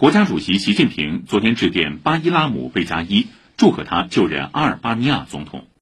国家主席习近平昨天致电巴伊拉姆贝加伊，祝贺他就任阿尔巴尼亚总统。